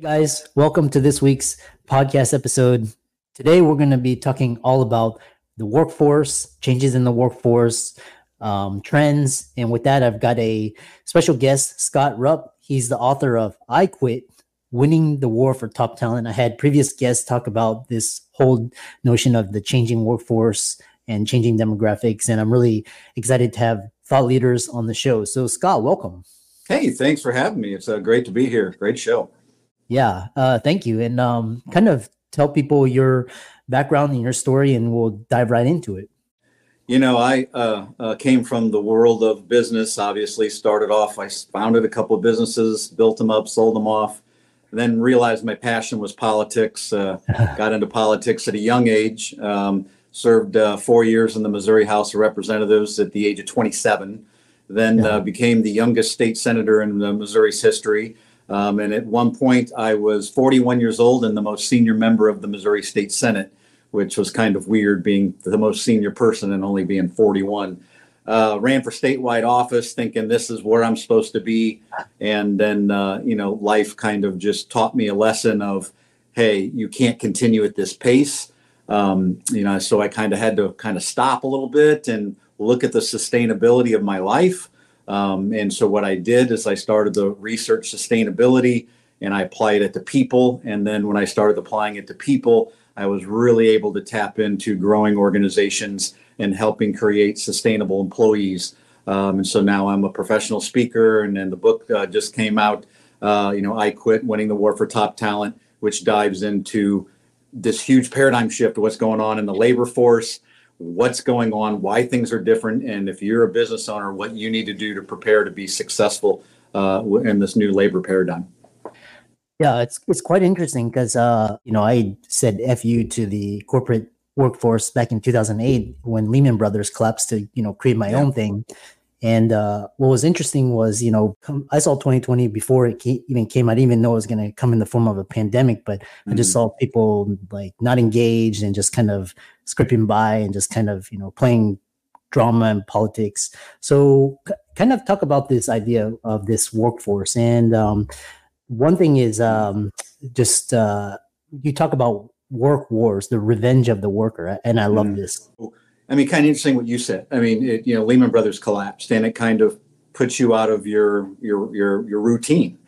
Guys, welcome to this week's podcast episode. Today we're going to be talking all about the workforce, changes in the workforce, um, trends. And with that, I've got a special guest, Scott Rupp. He's the author of I Quit Winning the War for Top Talent. I had previous guests talk about this whole notion of the changing workforce and changing demographics. And I'm really excited to have thought leaders on the show. So, Scott, welcome. Hey, thanks for having me. It's uh, great to be here. Great show. Yeah, uh, thank you. And um, kind of tell people your background and your story, and we'll dive right into it. You know, I uh, uh, came from the world of business. Obviously, started off. I founded a couple of businesses, built them up, sold them off, then realized my passion was politics. Uh, got into politics at a young age. Um, served uh, four years in the Missouri House of Representatives at the age of 27. Then yeah. Uh, became the youngest state senator in Missouri's history. Um, and at one point, I was 41 years old and the most senior member of the Missouri State Senate which was kind of weird being the most senior person and only being 41. Uh, ran for statewide office thinking this is where I'm supposed to be. And then, uh, you know, life kind of just taught me a lesson of, hey, you can't continue at this pace. Um, you know, so I kind of had to kind of stop a little bit and look at the sustainability of my life. Um, and so what I did is I started the research sustainability and I applied it to people. And then when I started applying it to people, I was really able to tap into growing organizations and helping create sustainable employees. Um, and so now I'm a professional speaker, and then the book uh, just came out. Uh, you know, I quit winning the war for top talent, which dives into this huge paradigm shift of what's going on in the labor force, what's going on, why things are different, and if you're a business owner, what you need to do to prepare to be successful uh, in this new labor paradigm. Yeah, it's it's quite interesting because uh, you know I said "fu" to the corporate workforce back in 2008 when Lehman Brothers collapsed to you know create my yeah. own thing. And uh, what was interesting was, you know, I saw 2020 before it came, even came. I didn't even know it was going to come in the form of a pandemic, but mm-hmm. I just mm. saw people like not engaged and just kind of scripting by and just kind of, you know, playing drama and politics. So, c- kind of talk about this idea of this workforce. And um, one thing is um, just uh, you talk about work wars, the revenge of the worker, and I love mm. this. I mean, kind of interesting what you said. I mean, it, you know, Lehman Brothers collapsed, and it kind of puts you out of your your your your routine.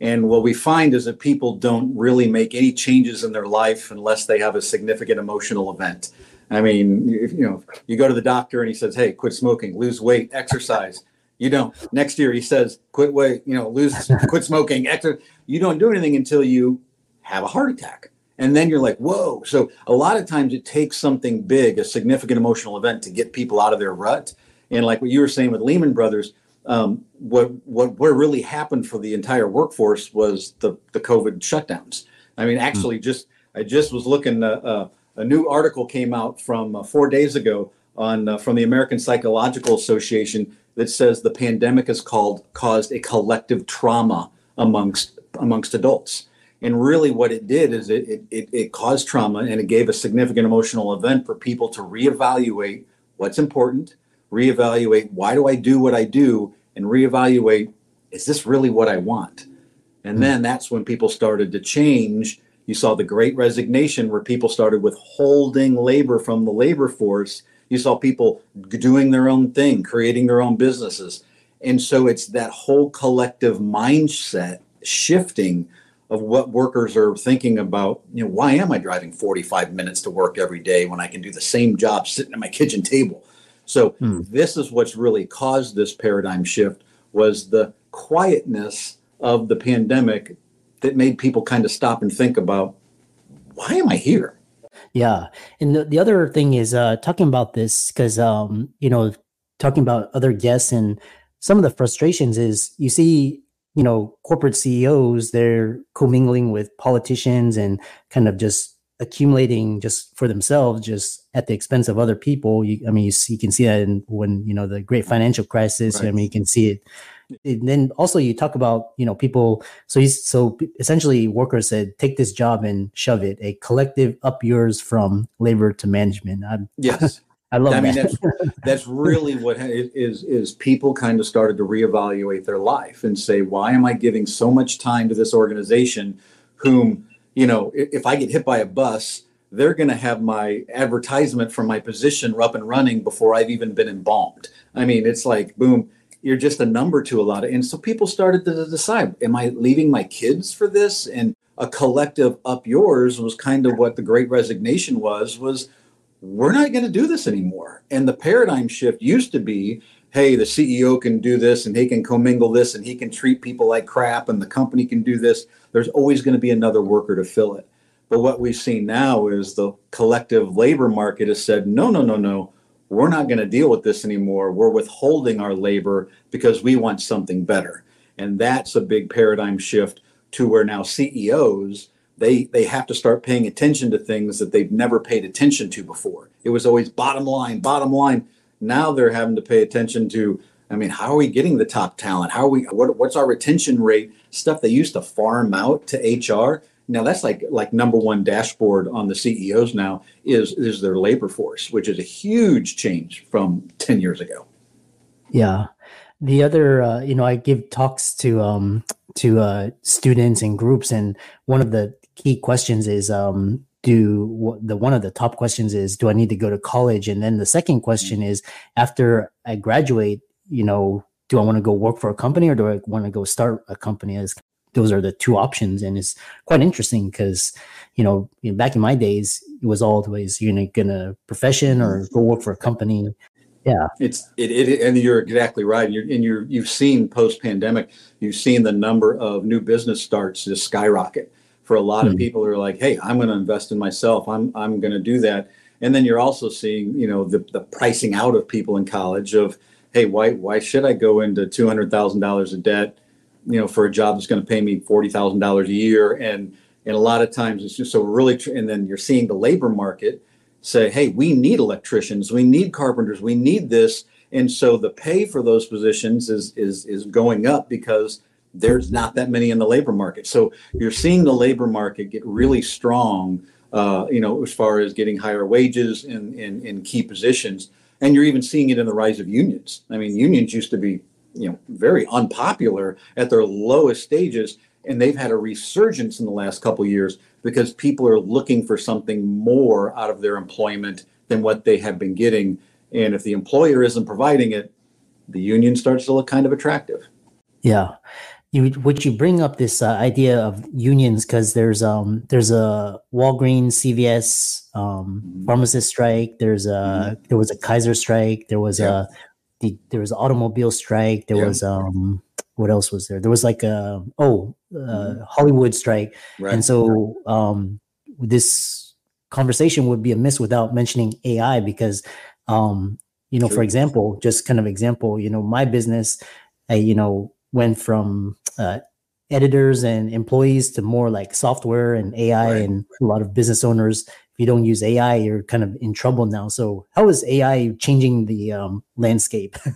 And what we find is that people don't really make any changes in their life unless they have a significant emotional event. I mean, you, know, you go to the doctor and he says, "Hey, quit smoking, lose weight, exercise." You don't. Next year he says, quit weight, you know, lose, quit smoking. Extra. You don't do anything until you have a heart attack. And then you're like, whoa. So a lot of times it takes something big, a significant emotional event to get people out of their rut. And like what you were saying with Lehman Brothers, um, what what what really happened for the entire workforce was the the COVID shutdowns. I mean, actually, mm. just I just was looking. Uh, uh, a new article came out from uh, four days ago on uh, from the American Psychological Association that says the pandemic has called caused a collective trauma amongst amongst adults. And really, what it did is it, it, it caused trauma and it gave a significant emotional event for people to reevaluate what's important, reevaluate why do I do what I do, and reevaluate is this really what I want? And hmm. then that's when people started to change. You saw the great resignation where people started withholding labor from the labor force you saw people doing their own thing, creating their own businesses. And so it's that whole collective mindset shifting of what workers are thinking about. You know, why am I driving 45 minutes to work every day when I can do the same job sitting at my kitchen table? So hmm. this is what's really caused this paradigm shift was the quietness of the pandemic that made people kind of stop and think about why am I here? Yeah. And the, the other thing is uh, talking about this because, um, you know, talking about other guests and some of the frustrations is you see, you know, corporate CEOs, they're commingling with politicians and kind of just accumulating just for themselves, just at the expense of other people. You, I mean, you, see, you can see that in, when, you know, the great financial crisis, right. I mean, you can see it and then also you talk about you know people so he's so essentially workers said take this job and shove it a collective up yours from labor to management I'm, yes i love i that. mean that's that's really what is is people kind of started to reevaluate their life and say why am i giving so much time to this organization whom you know if i get hit by a bus they're going to have my advertisement for my position up and running before i've even been embalmed i mean it's like boom you're just a number to a lot of and so people started to decide am i leaving my kids for this and a collective up yours was kind of what the great resignation was was we're not going to do this anymore and the paradigm shift used to be hey the ceo can do this and he can commingle this and he can treat people like crap and the company can do this there's always going to be another worker to fill it but what we've seen now is the collective labor market has said no no no no we're not going to deal with this anymore. We're withholding our labor because we want something better. And that's a big paradigm shift to where now CEOs they they have to start paying attention to things that they've never paid attention to before. It was always bottom line, bottom line. Now they're having to pay attention to I mean, how are we getting the top talent? How are we what, what's our retention rate? Stuff they used to farm out to HR now that's like like number one dashboard on the CEOs now is is their labor force, which is a huge change from ten years ago. Yeah, the other uh, you know I give talks to um to uh, students and groups, and one of the key questions is um do the one of the top questions is do I need to go to college, and then the second question is after I graduate, you know, do I want to go work for a company or do I want to go start a company? As those are the two options. And it's quite interesting because you know back in my days it was always you're gonna get a profession or go work for a company. Yeah. It's it, it and you're exactly right. You're and you're you've seen post pandemic you've seen the number of new business starts just skyrocket for a lot mm-hmm. of hmm. people who are like hey i'm going to invest in myself i'm i'm going to do that and then you're also seeing you know the, the pricing out of people in college of hey why why should i go into $200000 of debt you know, for a job that's going to pay me forty thousand dollars a year, and and a lot of times it's just so really. Tr- and then you're seeing the labor market say, hey, we need electricians, we need carpenters, we need this, and so the pay for those positions is is is going up because there's not that many in the labor market. So you're seeing the labor market get really strong. Uh, you know, as far as getting higher wages in, in in key positions, and you're even seeing it in the rise of unions. I mean, unions used to be you know very unpopular at their lowest stages and they've had a resurgence in the last couple years because people are looking for something more out of their employment than what they have been getting and if the employer isn't providing it the union starts to look kind of attractive yeah you would you bring up this uh, idea of unions because there's um there's a Walgreens, CVS, um, mm-hmm. pharmacist strike. There's a mm-hmm. there was a Kaiser strike. There was yeah. a the there was automobile strike. There yeah. was um what else was there? There was like a oh uh, mm-hmm. Hollywood strike, right. and so um this conversation would be amiss without mentioning AI because um you know True. for example just kind of example you know my business I you know went from uh, editors and employees to more like software and AI right. and a lot of business owners if you don't use AI, you're kind of in trouble now. So how is AI changing the um, landscape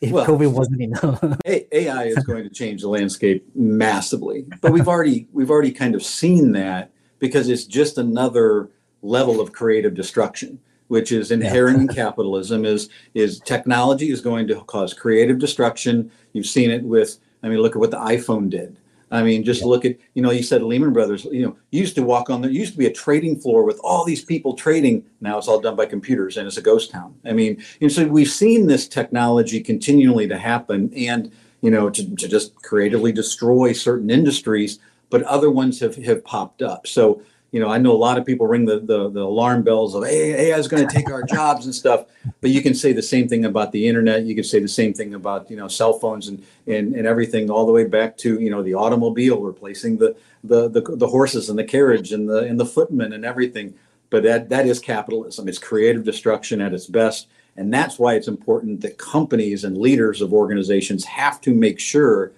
if well, COVID wasn't enough? AI is going to change the landscape massively, but we've already we've already kind of seen that because it's just another level of creative destruction which is inherent in capitalism is is technology is going to cause creative destruction you've seen it with i mean look at what the iphone did I mean, just yeah. look at, you know, you said Lehman Brothers, you know, used to walk on there, used to be a trading floor with all these people trading. Now it's all done by computers and it's a ghost town. I mean, and so we've seen this technology continually to happen and, you know, to, to just creatively destroy certain industries. but other ones have have popped up. So you know, I know a lot of people ring the the, the alarm bells of hey, AI is going to take our jobs and stuff. But you can say the same thing about the internet. You can say the same thing about you know cell phones and and, and everything, all the way back to you know the automobile replacing the the the, the horses and the carriage and the and the footmen and everything. But that that is capitalism. It's creative destruction at its best. And that's why it's important that companies and leaders of organizations have to make sure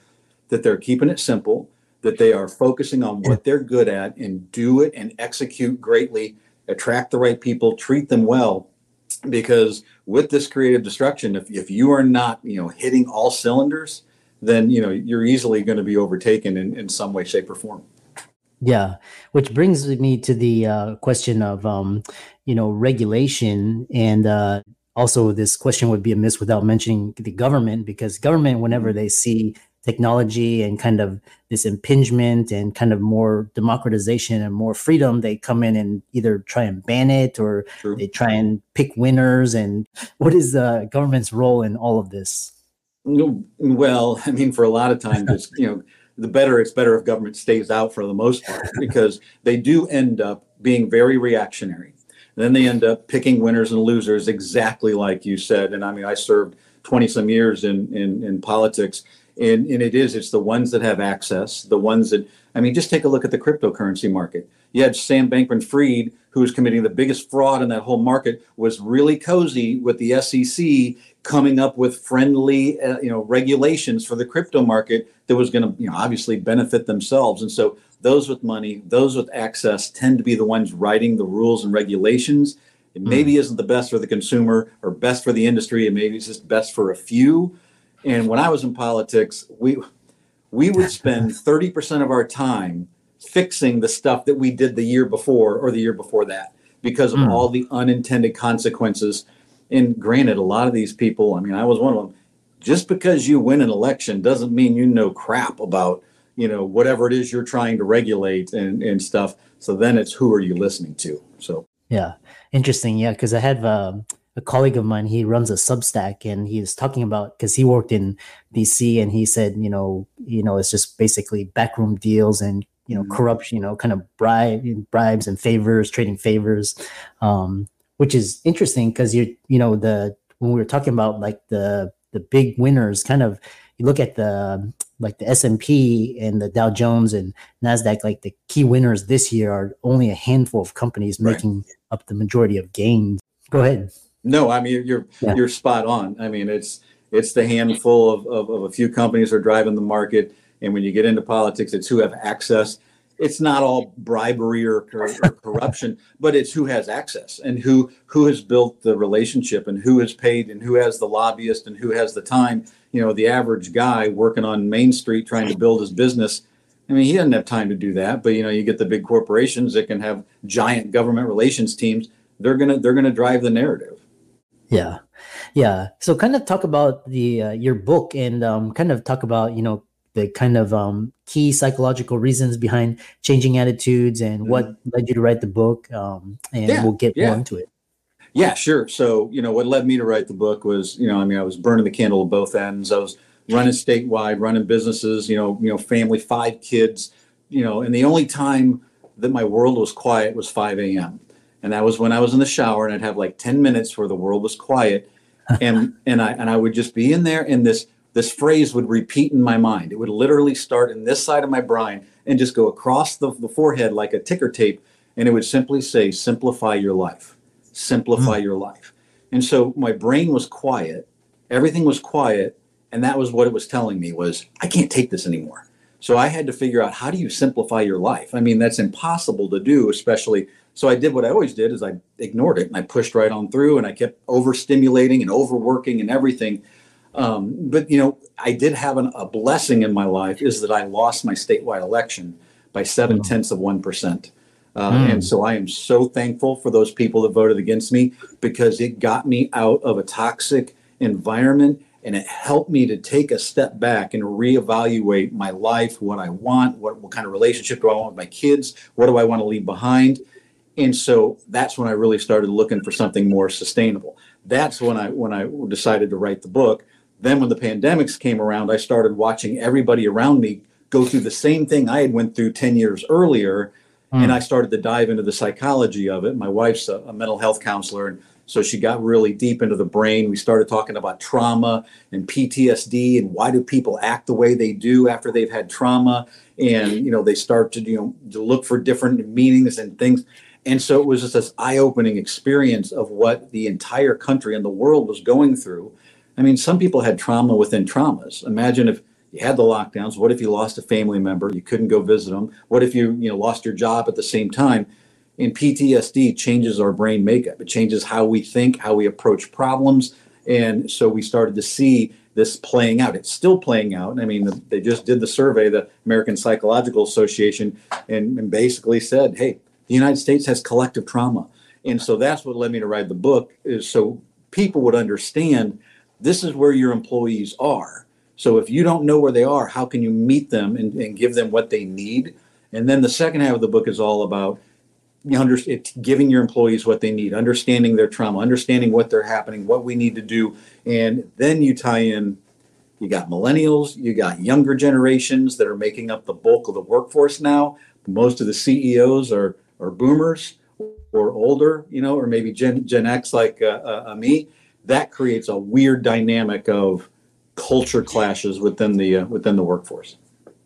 that they're keeping it simple, that they are focusing on what they're good at and do it and execute greatly, attract the right people, treat them well. Because with this creative destruction, if, if you are not, you know, hitting all cylinders, then you know you're easily going to be overtaken in, in some way, shape, or form. Yeah, which brings me to the uh, question of um, you know regulation and uh, also this question would be amiss without mentioning the government because government whenever they see technology and kind of this impingement and kind of more democratization and more freedom, they come in and either try and ban it or True. they try and pick winners. And what is the government's role in all of this? Well, I mean, for a lot of times, you know, the better it's better if government stays out for the most part because they do end up being very reactionary. Then they end up picking winners and losers exactly like you said. And I mean, I served 20 some years in, in, in politics and, and it is it's the ones that have access the ones that i mean just take a look at the cryptocurrency market. You had sam bankman fried who was committing the biggest fraud in that whole market was really cozy with the sec coming up with friendly uh, you know regulations for the crypto market that was going to you know obviously benefit themselves. And so those with money those with access tend to be the ones writing the rules and regulations. It hmm. maybe isn't the best for the consumer or best for the industry. And maybe it's just best for a few and when I was in politics, we we would spend 30% of our time fixing the stuff that we did the year before or the year before that because of mm. all the unintended consequences. And granted, a lot of these people, I mean, I was one of them. Just because you win an election doesn't mean you know crap about, you know, whatever it is you're trying to regulate and, and stuff. So then it's who are you listening to? So yeah, interesting. Yeah, because I have um, a colleague of mine he runs a substack and he was talking about because he worked in dc and he said you know you know it's just basically backroom deals and you know mm-hmm. corruption you know kind of bribe bribes and favors trading favors um which is interesting because you you know the when we were talking about like the the big winners kind of you look at the like the S&P and the Dow Jones and Nasdaq like the key winners this year are only a handful of companies right. making up the majority of gains. Go ahead. No, I mean you're yeah. you're spot on. I mean it's it's the handful of, of, of, a few companies are driving the market, and when you get into politics, it's who have access. It's not all bribery or, or, or corruption, but it's who has access and who who has built the relationship and who has paid and who has the lobbyist and who has the time. You know, the average guy working on Main Street trying to build his business. I mean, he doesn't have time to do that. But you know, you get the big corporations that can have giant government relations teams. They're gonna they're gonna drive the narrative. Yeah, yeah. So kind of talk about the uh, your book and um, kind of talk about you know the kind of um, key psychological reasons behind changing attitudes and mm-hmm. what led you to write the book. Um, and yeah, we'll get yeah. more into it. Yeah, sure. So you know what led me to write the book was you know I mean I was burning the candle at both ends. I was running statewide, running businesses. You know you know family, five kids. You know, and the only time that my world was quiet was 5 a.m and that was when I was in the shower and I'd have like 10 minutes where the world was quiet and and I and I would just be in there and this this phrase would repeat in my mind. It would literally start in this side of my brain and just go across the, the forehead like a ticker tape and it would simply say simplify your life. Simplify mm. your life. And so my brain was quiet, everything was quiet and that was what it was telling me was I can't take this anymore. So I had to figure out how do you simplify your life? I mean, that's impossible to do, especially so I did what I always did is I ignored it and I pushed right on through and I kept overstimulating and overworking and everything. Um, but you know, I did have an, a blessing in my life is that I lost my statewide election by seven tenths of one percent. Uh, mm. And so I am so thankful for those people that voted against me because it got me out of a toxic environment and it helped me to take a step back and reevaluate my life, what I want, what, what kind of relationship do I want with my kids, what do I want to leave behind and so that's when I really started looking for something more sustainable. That's when I when I decided to write the book. Then when the pandemics came around, I started watching everybody around me go through the same thing I had went through 10 years earlier. Mm. And I started to dive into the psychology of it. My wife's a, a mental health counselor, and so she got really deep into the brain. We started talking about trauma and PTSD and why do people act the way they do after they've had trauma. And, you know, they start to, you know, to look for different meanings and things. And so it was just this eye opening experience of what the entire country and the world was going through. I mean, some people had trauma within traumas. Imagine if you had the lockdowns. What if you lost a family member? You couldn't go visit them. What if you, you know, lost your job at the same time? And PTSD changes our brain makeup. It changes how we think, how we approach problems. And so we started to see this playing out. It's still playing out. I mean, they just did the survey, the American Psychological Association, and, and basically said, hey, the United States has collective trauma. And so that's what led me to write the book, is so people would understand this is where your employees are so if you don't know where they are, how can you meet them and, and give them what they need? And then the second half of the book is all about under, giving your employees what they need, understanding their trauma, understanding what they're happening, what we need to do, and then you tie in. You got millennials, you got younger generations that are making up the bulk of the workforce now. Most of the CEOs are are boomers or older, you know, or maybe Gen Gen X like uh, uh, uh me. That creates a weird dynamic of culture clashes within the uh, within the workforce.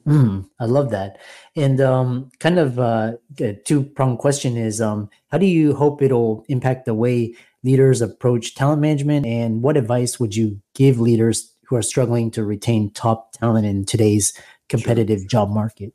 Mm, I love that. And um, kind of uh, a two pronged question is um, how do you hope it'll impact the way leaders approach talent management? And what advice would you give leaders who are struggling to retain top talent in today's competitive sure. job market?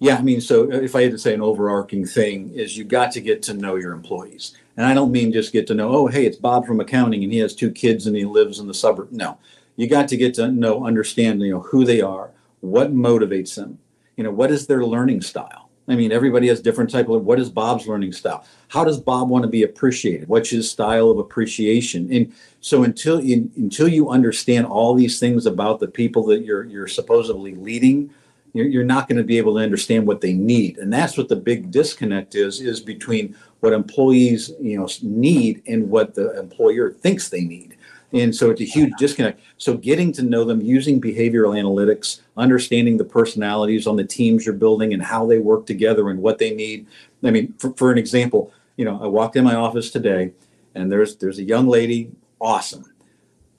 Yeah, I mean, so uh, if I had to say an overarching thing, is you got to get to know your employees. And I don't mean just get to know, oh, hey, it's Bob from accounting and he has two kids and he lives in the suburb. No, you got to get to know, understand, you know, who they are, what motivates them, you know, what is their learning style. I mean, everybody has different type of. What is Bob's learning style? How does Bob want to be appreciated? What's his style of appreciation? And so until you, until you understand all these things about the people that you're you're supposedly leading, you're, not going to be able to understand what they need. And that's what the big disconnect is: is between what employees you know need and what the employer thinks they need. And so it's a huge disconnect. So getting to know them using behavioral analytics, understanding the personalities on the teams you're building and how they work together and what they need. I mean, for, for an example, you know, I walked in my office today and there's there's a young lady, awesome.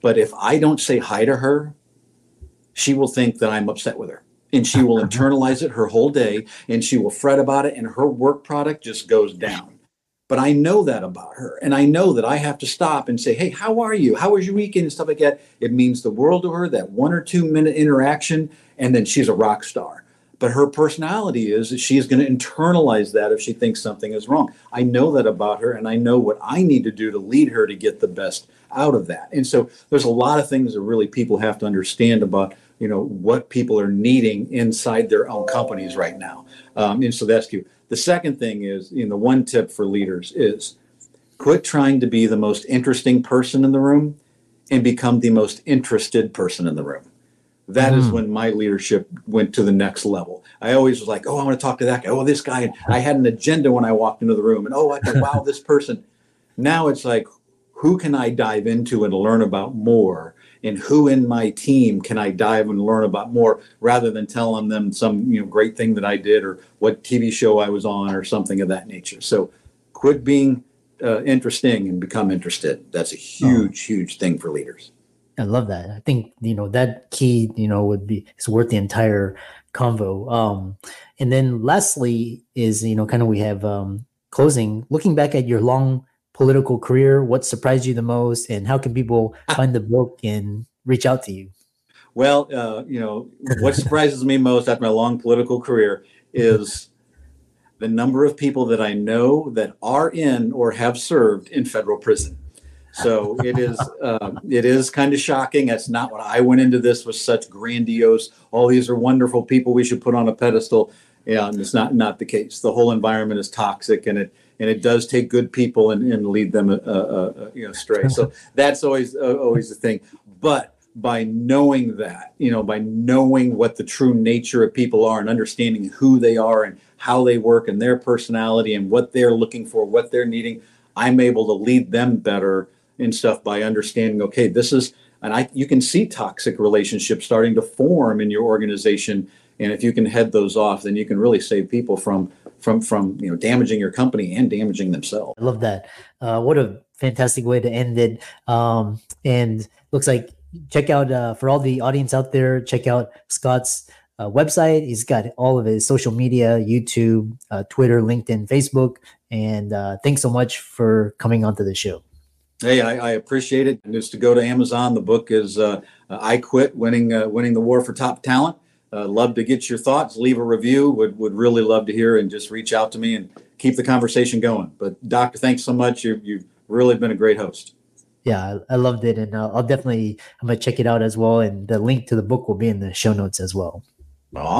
But if I don't say hi to her, she will think that I'm upset with her. And she will internalize it her whole day and she will fret about it and her work product just goes down. But I know that about her. And I know that I have to stop and say, hey, how are you? How was your weekend? And stuff like that. It means the world to her, that one or two minute interaction, and then she's a rock star. But her personality is that she is going to internalize that if she thinks something is wrong. I know that about her, and I know what I need to do to lead her to get the best out of that. And so there's a lot of things that really people have to understand about you know what people are needing inside their own companies right now. Um, and so that's key. The second thing is, you know, one tip for leaders is quit trying to be the most interesting person in the room and become the most interested person in the room. That mm. is when my leadership went to the next level. I always was like, oh, I want to talk to that guy. Oh, this guy. I had an agenda when I walked into the room, and oh, I thought, wow, this person. Now it's like, who can I dive into and learn about more? And who in my team can I dive and learn about more rather than telling them some you know great thing that I did or what TV show I was on or something of that nature. So quit being uh, interesting and become interested. That's a huge, oh. huge thing for leaders. I love that. I think you know that key you know would be is worth the entire convo. Um, and then lastly is you know kind of we have um, closing looking back at your long political career? What surprised you the most, and how can people find the book and reach out to you? Well, uh, you know, what surprises me most after my long political career is the number of people that I know that are in or have served in federal prison. So it is uh, it is kind of shocking. That's not what I went into this with such grandiose. All these are wonderful people we should put on a pedestal. Yeah, and it's not not the case. The whole environment is toxic, and it and it does take good people and, and lead them uh, uh, uh you know astray. So that's always uh, always the thing. But by knowing that, you know, by knowing what the true nature of people are and understanding who they are and how they work and their personality and what they're looking for, what they're needing, I'm able to lead them better and stuff by understanding. Okay, this is and I you can see toxic relationships starting to form in your organization And if you can head those off, then you can really save people from from from you know damaging your company and damaging themselves. I love that. Uh, what a fantastic way to end it. Um, and looks like check out uh, for all the audience out there. Check out Scott's uh, website. He's got all of his social media: YouTube, uh, Twitter, LinkedIn, Facebook. And uh, thanks so much for coming onto the show. Hey, I, I, appreciate it. And just to go to Amazon, the book is uh, "I Quit: Winning uh, Winning the War for Top Talent." Uh, love to get your thoughts. Leave a review. Would would really love to hear and just reach out to me and keep the conversation going. But doctor, thanks so much. You you've really been a great host. Yeah, I, I loved it, and I'll definitely I'm gonna check it out as well. And the link to the book will be in the show notes as well. Awesome.